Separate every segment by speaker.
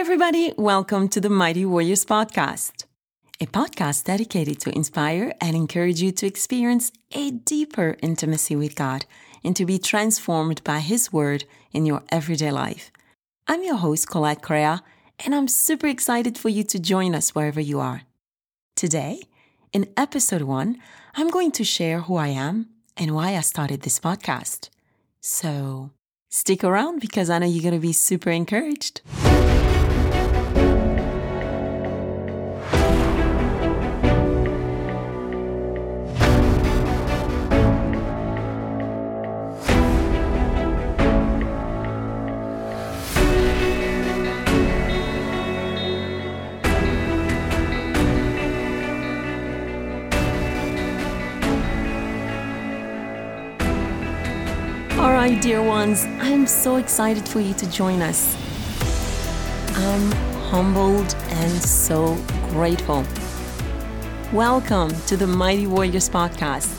Speaker 1: everybody. Welcome to the Mighty Warriors Podcast, a podcast dedicated to inspire and encourage you to experience a deeper intimacy with God and to be transformed by His Word in your everyday life. I'm your host, Colette Correa, and I'm super excited for you to join us wherever you are. Today, in episode one, I'm going to share who I am and why I started this podcast. So, stick around because I know you're going to be super encouraged. Right, dear ones, I'm so excited for you to join us. I'm humbled and so grateful. Welcome to the Mighty Warriors podcast.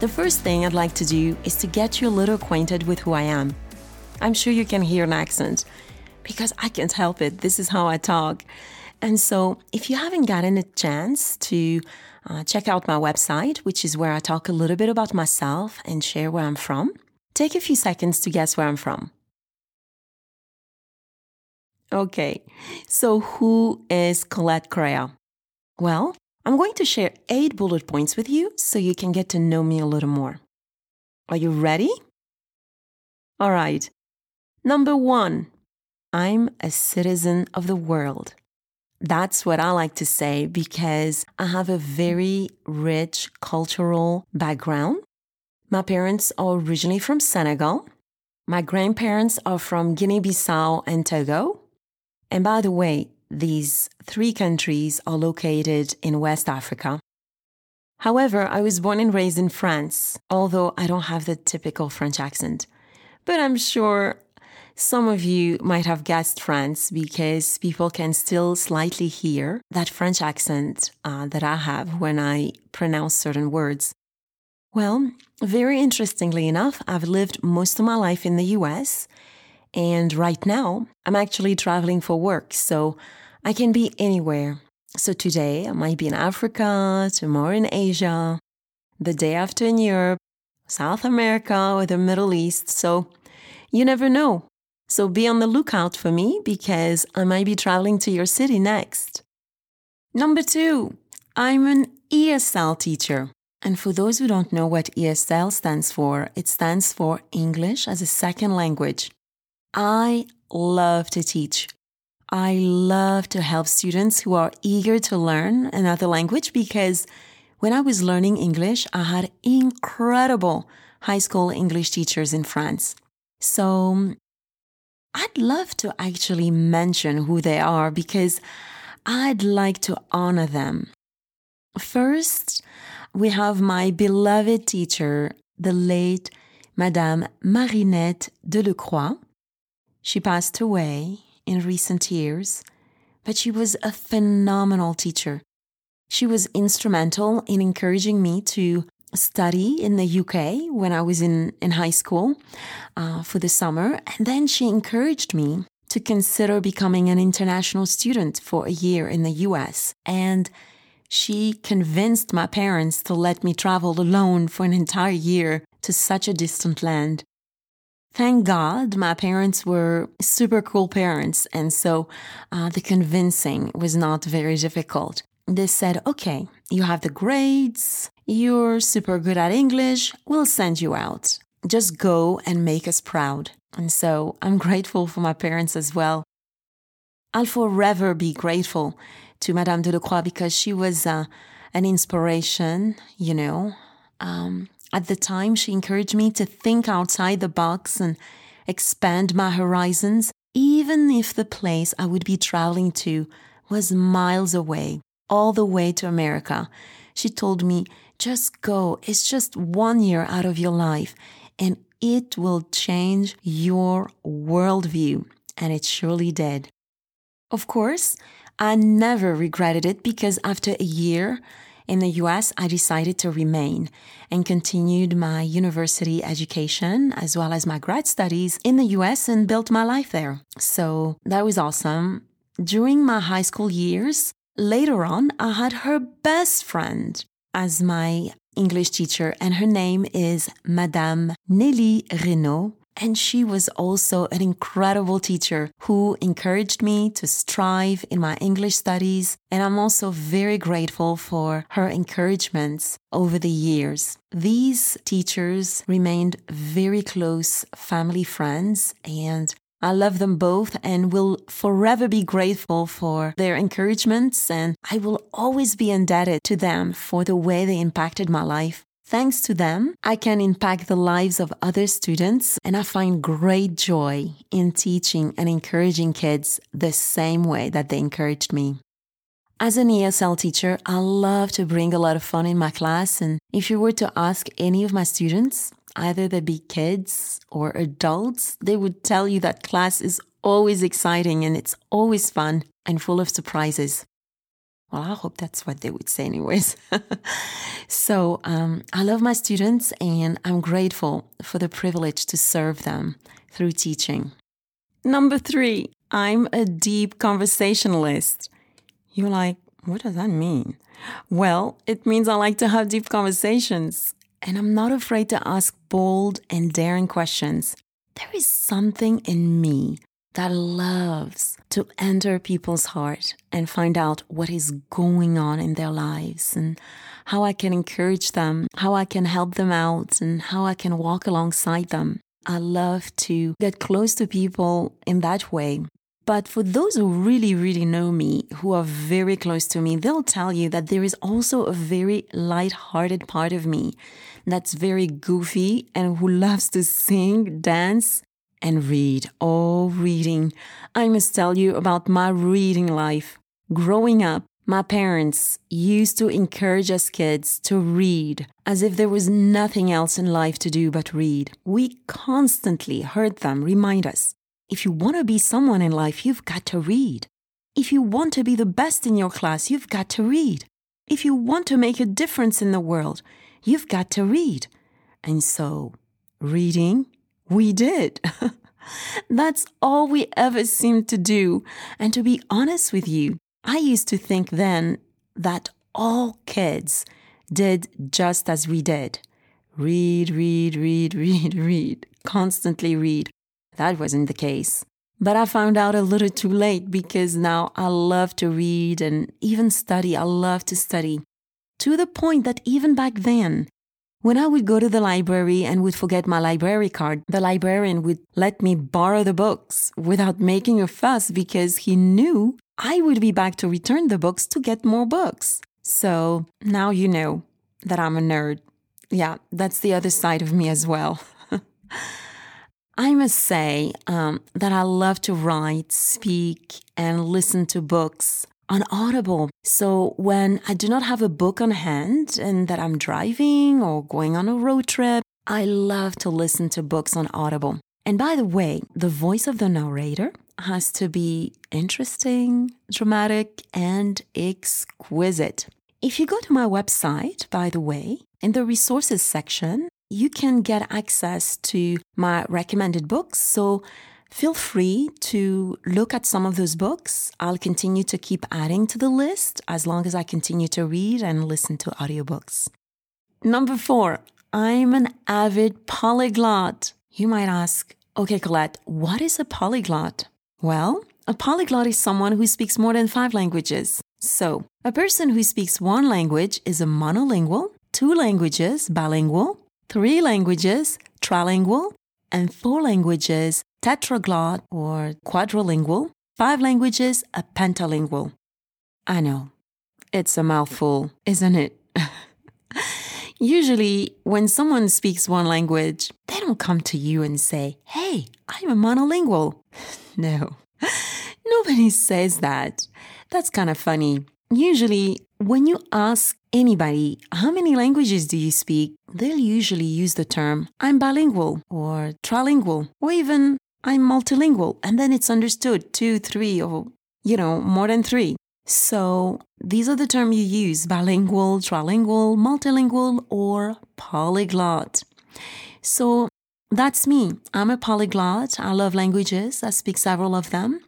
Speaker 1: The first thing I'd like to do is to get you a little acquainted with who I am. I'm sure you can hear an accent because I can't help it. This is how I talk. And so, if you haven't gotten a chance to uh, check out my website, which is where I talk a little bit about myself and share where I'm from, take a few seconds to guess where I'm from. Okay, so who is Colette Correa? Well, I'm going to share eight bullet points with you so you can get to know me a little more. Are you ready? All right. Number one, I'm a citizen of the world. That's what I like to say because I have a very rich cultural background. My parents are originally from Senegal. My grandparents are from Guinea Bissau and Togo. And by the way, these three countries are located in West Africa. However, I was born and raised in France, although I don't have the typical French accent. But I'm sure some of you might have guessed France because people can still slightly hear that French accent uh, that I have when I pronounce certain words. Well, very interestingly enough, I've lived most of my life in the US, and right now I'm actually traveling for work, so I can be anywhere. So today I might be in Africa, tomorrow in Asia, the day after in Europe, South America, or the Middle East, so you never know. So be on the lookout for me because I might be traveling to your city next. Number two, I'm an ESL teacher. And for those who don't know what ESL stands for, it stands for English as a Second Language. I love to teach. I love to help students who are eager to learn another language because when I was learning English, I had incredible high school English teachers in France. So I'd love to actually mention who they are because I'd like to honor them. First, we have my beloved teacher, the late Madame Marinette Delecroix. She passed away in recent years, but she was a phenomenal teacher. She was instrumental in encouraging me to study in the UK when I was in, in high school uh, for the summer. And then she encouraged me to consider becoming an international student for a year in the US. And she convinced my parents to let me travel alone for an entire year to such a distant land. Thank God my parents were super cool parents, and so uh, the convincing was not very difficult. They said, okay, you have the grades, you're super good at English, we'll send you out. Just go and make us proud. And so I'm grateful for my parents as well. I'll forever be grateful to Madame Delecroix because she was uh, an inspiration, you know. Um, at the time, she encouraged me to think outside the box and expand my horizons, even if the place I would be traveling to was miles away, all the way to America. She told me, just go. It's just one year out of your life and it will change your worldview. And it surely did. Of course, I never regretted it because after a year In the US, I decided to remain and continued my university education as well as my grad studies in the US and built my life there. So that was awesome. During my high school years, later on, I had her best friend as my English teacher, and her name is Madame Nelly Renault. And she was also an incredible teacher who encouraged me to strive in my English studies. And I'm also very grateful for her encouragements over the years. These teachers remained very close family friends and I love them both and will forever be grateful for their encouragements, and I will always be indebted to them for the way they impacted my life. Thanks to them, I can impact the lives of other students, and I find great joy in teaching and encouraging kids the same way that they encouraged me. As an ESL teacher, I love to bring a lot of fun in my class, and if you were to ask any of my students, either they be kids or adults, they would tell you that class is always exciting and it's always fun and full of surprises. Well, I hope that's what they would say, anyways. so, um, I love my students and I'm grateful for the privilege to serve them through teaching. Number three, I'm a deep conversationalist. You're like, what does that mean? Well, it means I like to have deep conversations and I'm not afraid to ask bold and daring questions. There is something in me that loves to enter people's heart and find out what is going on in their lives and how I can encourage them, how I can help them out, and how I can walk alongside them. I love to get close to people in that way but for those who really, really know me, who are very close to me, they'll tell you that there is also a very light-hearted part of me that's very goofy and who loves to sing, dance, and read. Oh, reading. I must tell you about my reading life. Growing up, my parents used to encourage us kids to read as if there was nothing else in life to do but read. We constantly heard them remind us if you want to be someone in life, you've got to read. If you want to be the best in your class, you've got to read. If you want to make a difference in the world, you've got to read. And so, reading, we did. That's all we ever seemed to do. And to be honest with you, I used to think then that all kids did just as we did read, read, read, read, read, constantly read. That wasn't the case. But I found out a little too late because now I love to read and even study. I love to study. To the point that even back then, when I would go to the library and would forget my library card, the librarian would let me borrow the books without making a fuss because he knew I would be back to return the books to get more books. So now you know that I'm a nerd. Yeah, that's the other side of me as well. I must say um, that I love to write, speak, and listen to books on Audible. So when I do not have a book on hand and that I'm driving or going on a road trip, I love to listen to books on Audible. And by the way, the voice of the narrator has to be interesting, dramatic, and exquisite. If you go to my website, by the way, in the resources section, you can get access to my recommended books. So feel free to look at some of those books. I'll continue to keep adding to the list as long as I continue to read and listen to audiobooks. Number four, I'm an avid polyglot. You might ask, okay, Colette, what is a polyglot? Well, a polyglot is someone who speaks more than five languages. So, a person who speaks one language is a monolingual, two languages, bilingual, three languages, trilingual, and four languages, tetraglot or quadrilingual, five languages, a pentalingual. I know, it's a mouthful, isn't it? Usually, when someone speaks one language, they don't come to you and say, Hey, I'm a monolingual. No, nobody says that. That's kind of funny. Usually, when you ask anybody, how many languages do you speak? They'll usually use the term, I'm bilingual or trilingual or even I'm multilingual. And then it's understood two, three, or, you know, more than three. So these are the terms you use bilingual, trilingual, multilingual, or polyglot. So that's me. I'm a polyglot. I love languages. I speak several of them.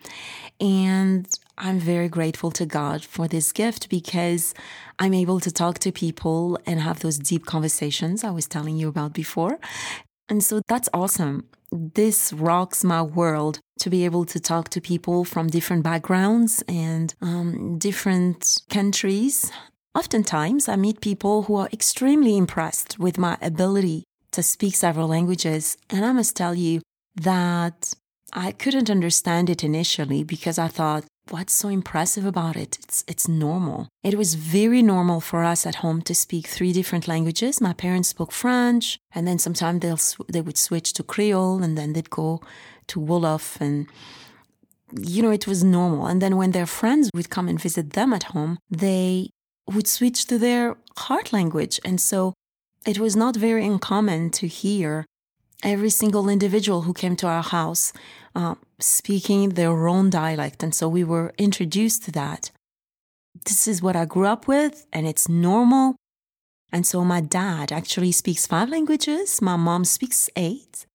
Speaker 1: And I'm very grateful to God for this gift because I'm able to talk to people and have those deep conversations I was telling you about before. And so that's awesome. This rocks my world to be able to talk to people from different backgrounds and um, different countries. Oftentimes, I meet people who are extremely impressed with my ability to speak several languages. And I must tell you that I couldn't understand it initially because I thought, what's so impressive about it? It's, it's normal. It was very normal for us at home to speak three different languages. My parents spoke French, and then sometimes they'll, they would switch to Creole, and then they'd go to Wolof. And, you know, it was normal. And then when their friends would come and visit them at home, they would switch to their heart language. And so it was not very uncommon to hear every single individual who came to our house uh, speaking their own dialect. And so we were introduced to that. This is what I grew up with, and it's normal. And so my dad actually speaks five languages, my mom speaks eight,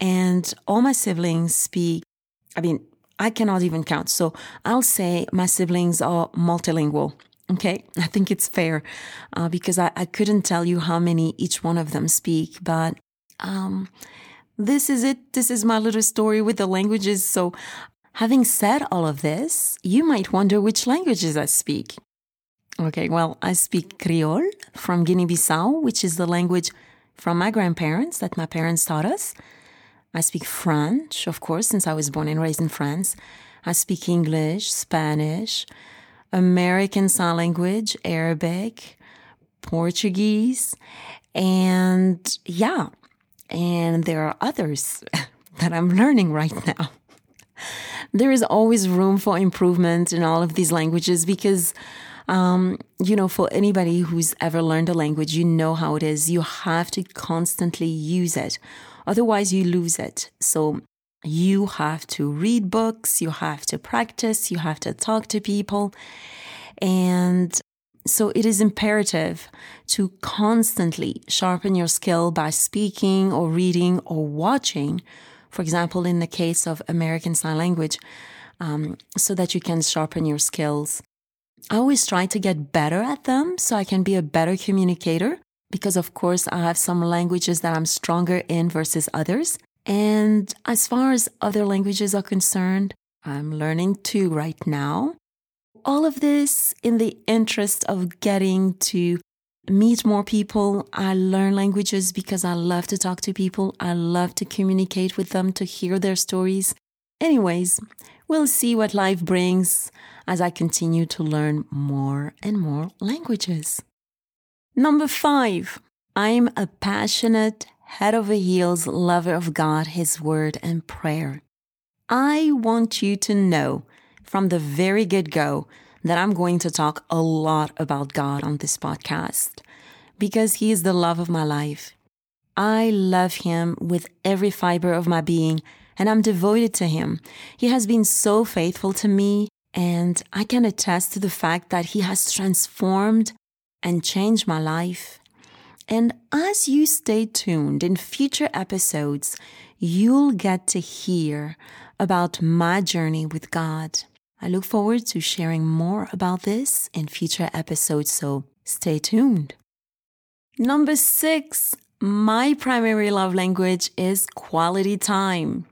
Speaker 1: and all my siblings speak, I mean, I cannot even count. So I'll say my siblings are multilingual. Okay, I think it's fair uh, because I, I couldn't tell you how many each one of them speak, but um, this is it. This is my little story with the languages. So, having said all of this, you might wonder which languages I speak. Okay, well, I speak Creole from Guinea Bissau, which is the language from my grandparents that my parents taught us. I speak French, of course, since I was born and raised in France. I speak English, Spanish, American Sign Language, Arabic, Portuguese, and yeah, and there are others that I'm learning right now. There is always room for improvement in all of these languages because, um, you know, for anybody who's ever learned a language, you know how it is. You have to constantly use it, otherwise, you lose it. So, you have to read books, you have to practice, you have to talk to people. And so it is imperative to constantly sharpen your skill by speaking or reading or watching. For example, in the case of American Sign Language, um, so that you can sharpen your skills. I always try to get better at them so I can be a better communicator because, of course, I have some languages that I'm stronger in versus others. And as far as other languages are concerned, I'm learning two right now all of this in the interest of getting to meet more people. I learn languages because I love to talk to people. I love to communicate with them, to hear their stories. Anyways, we'll see what life brings as I continue to learn more and more languages. Number five, I'm a passionate, head over heels lover of God, His Word, and prayer. I want you to know from the very get go that I'm going to talk a lot about God on this podcast because He is the love of my life. I love Him with every fiber of my being and I'm devoted to Him. He has been so faithful to me, and I can attest to the fact that He has transformed and changed my life. And as you stay tuned in future episodes, you'll get to hear about my journey with God. I look forward to sharing more about this in future episodes, so stay tuned. Number six, my primary love language is quality time.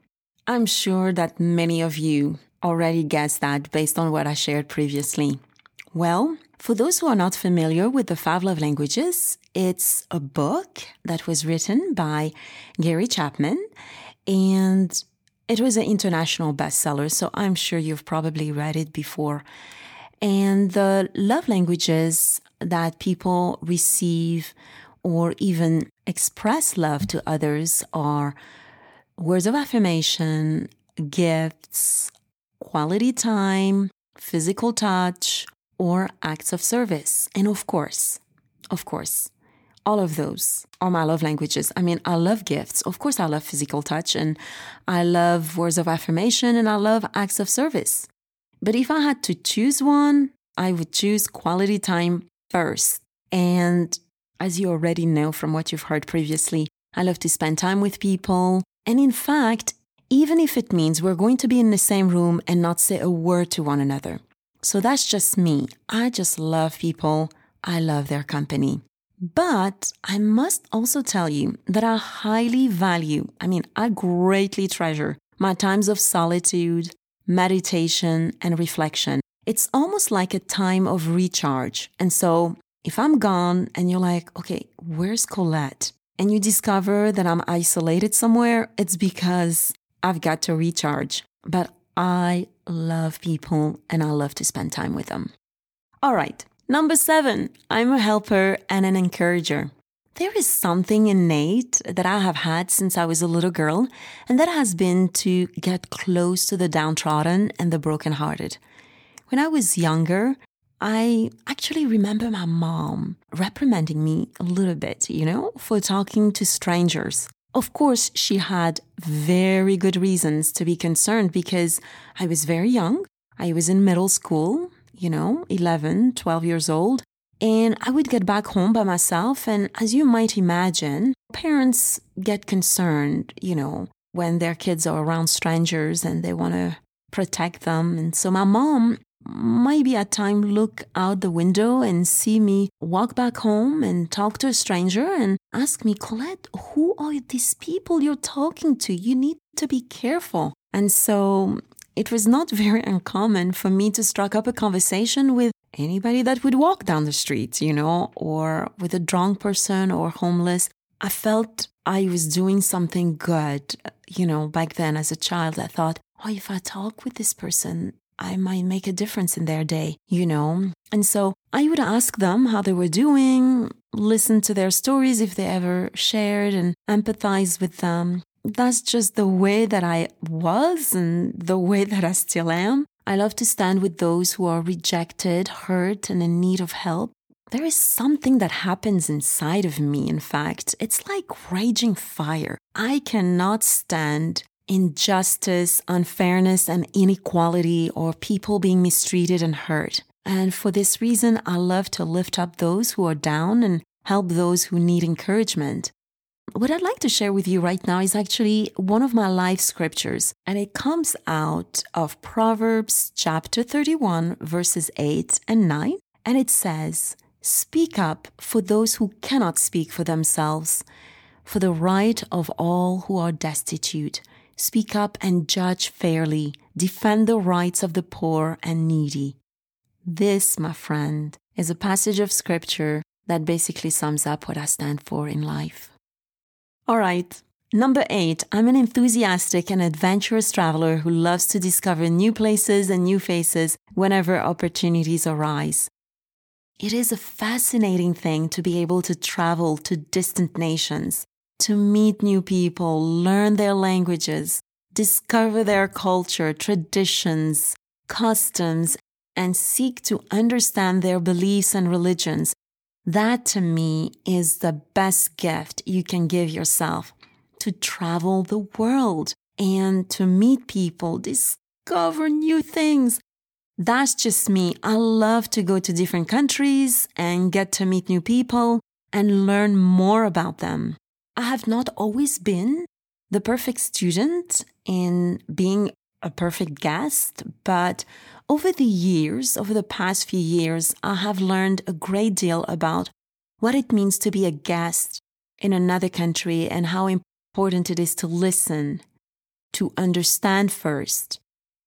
Speaker 1: I'm sure that many of you already guessed that based on what I shared previously. Well, for those who are not familiar with the five love languages, it's a book that was written by Gary Chapman and it was an international bestseller, so I'm sure you've probably read it before. And the love languages that people receive or even express love to others are words of affirmation, gifts, quality time, physical touch, or acts of service. And of course, of course, all of those are my love languages. I mean, I love gifts. Of course, I love physical touch and I love words of affirmation and I love acts of service. But if I had to choose one, I would choose quality time first. And as you already know from what you've heard previously, I love to spend time with people. And in fact, even if it means we're going to be in the same room and not say a word to one another. So that's just me. I just love people. I love their company. But I must also tell you that I highly value, I mean, I greatly treasure my times of solitude, meditation, and reflection. It's almost like a time of recharge. And so if I'm gone and you're like, okay, where's Colette? And you discover that I'm isolated somewhere, it's because I've got to recharge. But I love people and I love to spend time with them. All right. Number seven, I'm a helper and an encourager. There is something innate that I have had since I was a little girl, and that has been to get close to the downtrodden and the brokenhearted. When I was younger, I actually remember my mom reprimanding me a little bit, you know, for talking to strangers. Of course, she had very good reasons to be concerned because I was very young. I was in middle school you know, 11, 12 years old. And I would get back home by myself. And as you might imagine, parents get concerned, you know, when their kids are around strangers and they want to protect them. And so my mom maybe at time look out the window and see me walk back home and talk to a stranger and ask me, Colette, who are these people you're talking to? You need to be careful. And so it was not very uncommon for me to strike up a conversation with anybody that would walk down the street, you know, or with a drunk person or homeless. I felt I was doing something good, you know, back then as a child. I thought, oh, if I talk with this person, I might make a difference in their day, you know? And so I would ask them how they were doing, listen to their stories if they ever shared, and empathize with them that's just the way that I was and the way that I still am. I love to stand with those who are rejected, hurt, and in need of help. There is something that happens inside of me, in fact. It's like raging fire. I cannot stand injustice, unfairness, and inequality, or people being mistreated and hurt. And for this reason, I love to lift up those who are down and help those who need encouragement. What I'd like to share with you right now is actually one of my life scriptures, and it comes out of Proverbs chapter 31, verses 8 and 9. And it says, Speak up for those who cannot speak for themselves, for the right of all who are destitute. Speak up and judge fairly. Defend the rights of the poor and needy. This, my friend, is a passage of scripture that basically sums up what I stand for in life. All right. Number eight, I'm an enthusiastic and adventurous traveler who loves to discover new places and new faces whenever opportunities arise. It is a fascinating thing to be able to travel to distant nations, to meet new people, learn their languages, discover their culture, traditions, customs, and seek to understand their beliefs and religions that to me is the best gift you can give yourself to travel the world and to meet people, discover new things. That's just me. I love to go to different countries and get to meet new people and learn more about them. I have not always been the perfect student in being a perfect guest, but over the years, over the past few years, I have learned a great deal about what it means to be a guest in another country and how important it is to listen, to understand first,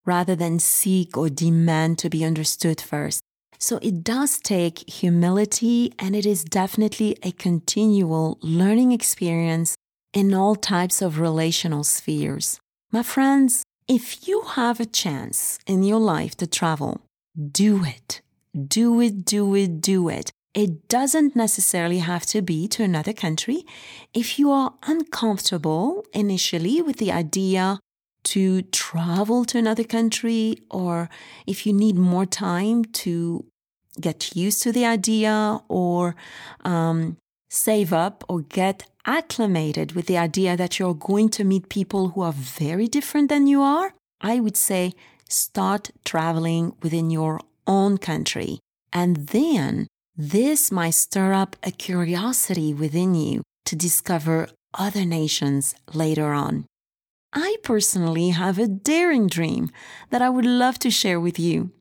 Speaker 1: rather than seek or demand to be understood first. So it does take humility and it is definitely a continual learning experience in all types of relational spheres. My friends, if you have a chance in your life to travel, do it. Do it, do it, do it. It doesn't necessarily have to be to another country. If you are uncomfortable initially with the idea to travel to another country, or if you need more time to get used to the idea or um, save up or get acclimated with the idea that you're going to meet people who are very different than you are, I would say start traveling within your own country. And then this might stir up a curiosity within you to discover other nations later on. I personally have a daring dream that I would love to share with you.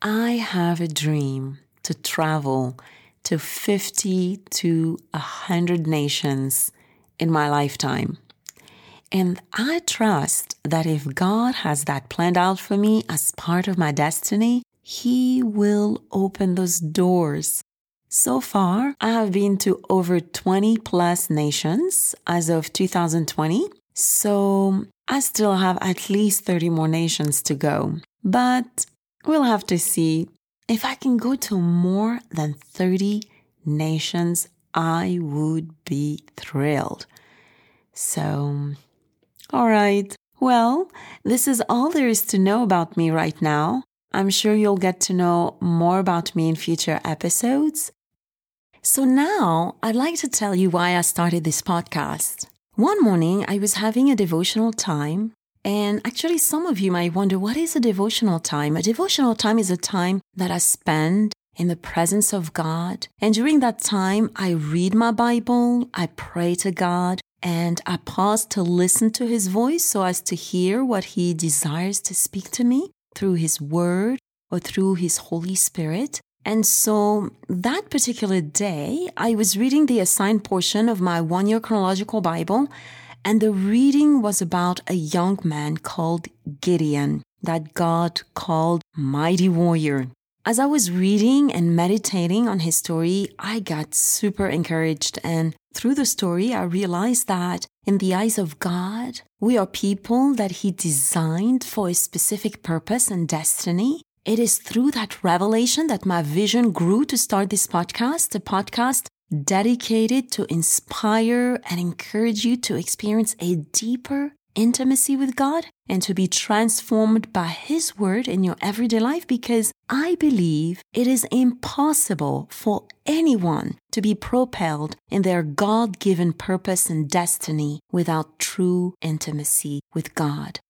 Speaker 1: I have a dream to travel to 50 to 100 nations in my lifetime. And I trust that if God has that planned out for me as part of my destiny, He will open those doors. So far, I have been to over 20 plus nations as of 2020. So I still have at least 30 more nations to go. But we'll have to see. If I can go to more than 30 nations, I would be thrilled. So, all right. Well, this is all there is to know about me right now. I'm sure you'll get to know more about me in future episodes. So now I'd like to tell you why I started this podcast. One morning I was having a devotional time and actually, some of you might wonder what is a devotional time? A devotional time is a time that I spend in the presence of God. And during that time, I read my Bible, I pray to God, and I pause to listen to His voice so as to hear what He desires to speak to me through His Word or through His Holy Spirit. And so that particular day, I was reading the assigned portion of my one year chronological Bible and the reading was about a young man called Gideon that God called Mighty Warrior. As I was reading and meditating on his story, I got super encouraged. And through the story, I realized that in the eyes of God, we are people that He designed for a specific purpose and destiny. It is through that revelation that my vision grew to start this podcast, a podcast dedicated to inspire and encourage you to experience a deeper intimacy with God and to be transformed by His Word in your everyday life because I believe it is impossible for anyone to be propelled in their God given purpose and destiny without true intimacy with God.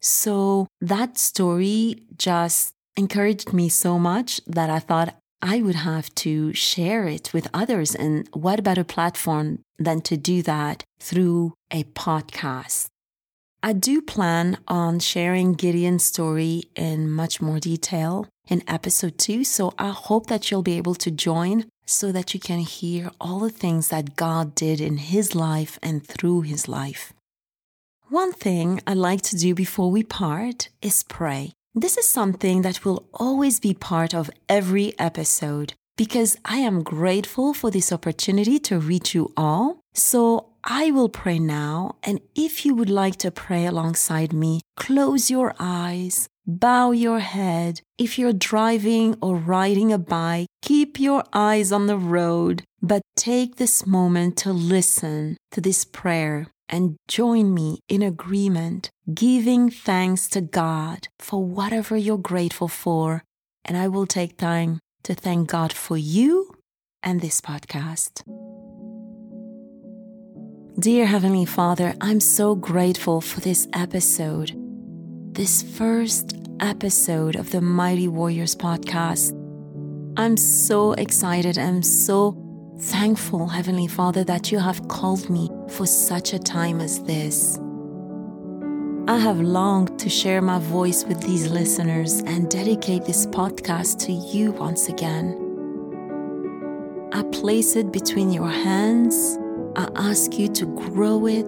Speaker 1: So that story just encouraged me so much that I thought I would have to share it with others. And what better platform than to do that through a podcast? I do plan on sharing Gideon's story in much more detail in episode two. So I hope that you'll be able to join so that you can hear all the things that God did in his life and through his life. One thing I like to do before we part is pray. This is something that will always be part of every episode because I am grateful for this opportunity to reach you all. So I will pray now. And if you would like to pray alongside me, close your eyes, bow your head. If you're driving or riding a bike, keep your eyes on the road, but take this moment to listen to this prayer and join me in agreement, giving thanks to God for whatever you're grateful for. And I will take time to thank God for you and this podcast. Dear Heavenly Father, I'm so grateful for this episode, this first episode of the Mighty Warriors podcast. I'm so excited. I'm so thankful, Heavenly Father, that you have called me for such a time as this. I have longed to share my voice with these listeners and dedicate this podcast to you once again. I place it between your hands. I ask you to grow it,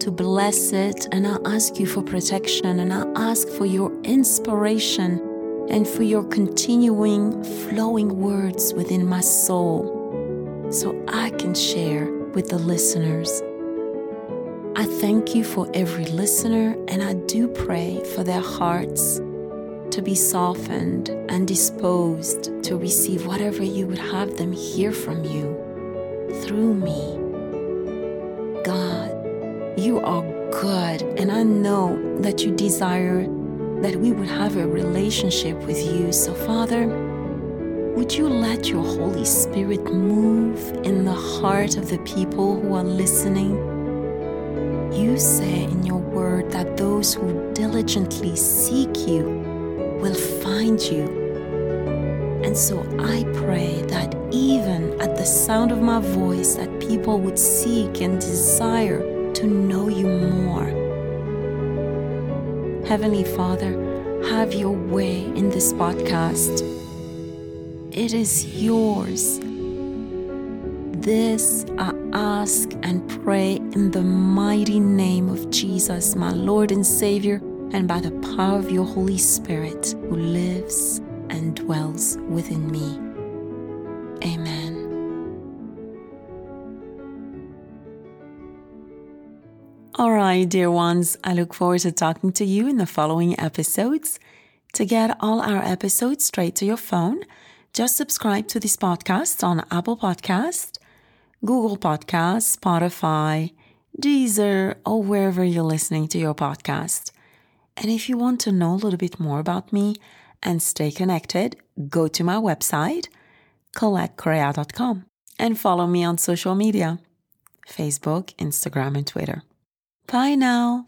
Speaker 1: to bless it, and I ask you for protection and I ask for your inspiration and for your continuing flowing words within my soul so I can share with the listeners. I thank you for every listener, and I do pray for their hearts to be softened and disposed to receive whatever you would have them hear from you through me. God, you are good, and I know that you desire that we would have a relationship with you. So, Father, would you let your Holy Spirit move in the heart of the people who are listening? You say in your word that those who diligently seek you will find you. And so I pray that even at the sound of my voice that people would seek and desire to know you more. Heavenly Father, have your way in this podcast. It is yours. This I ask and pray in the mighty name of Jesus, my Lord and Savior, and by the power of your Holy Spirit who lives and dwells within me. Amen. All right, dear ones, I look forward to talking to you in the following episodes. To get all our episodes straight to your phone, just subscribe to this podcast on Apple Podcast, Google Podcast, Spotify, Deezer, or wherever you're listening to your podcast. And if you want to know a little bit more about me and stay connected, go to my website, colettecorrea.com, and follow me on social media Facebook, Instagram, and Twitter. Bye now.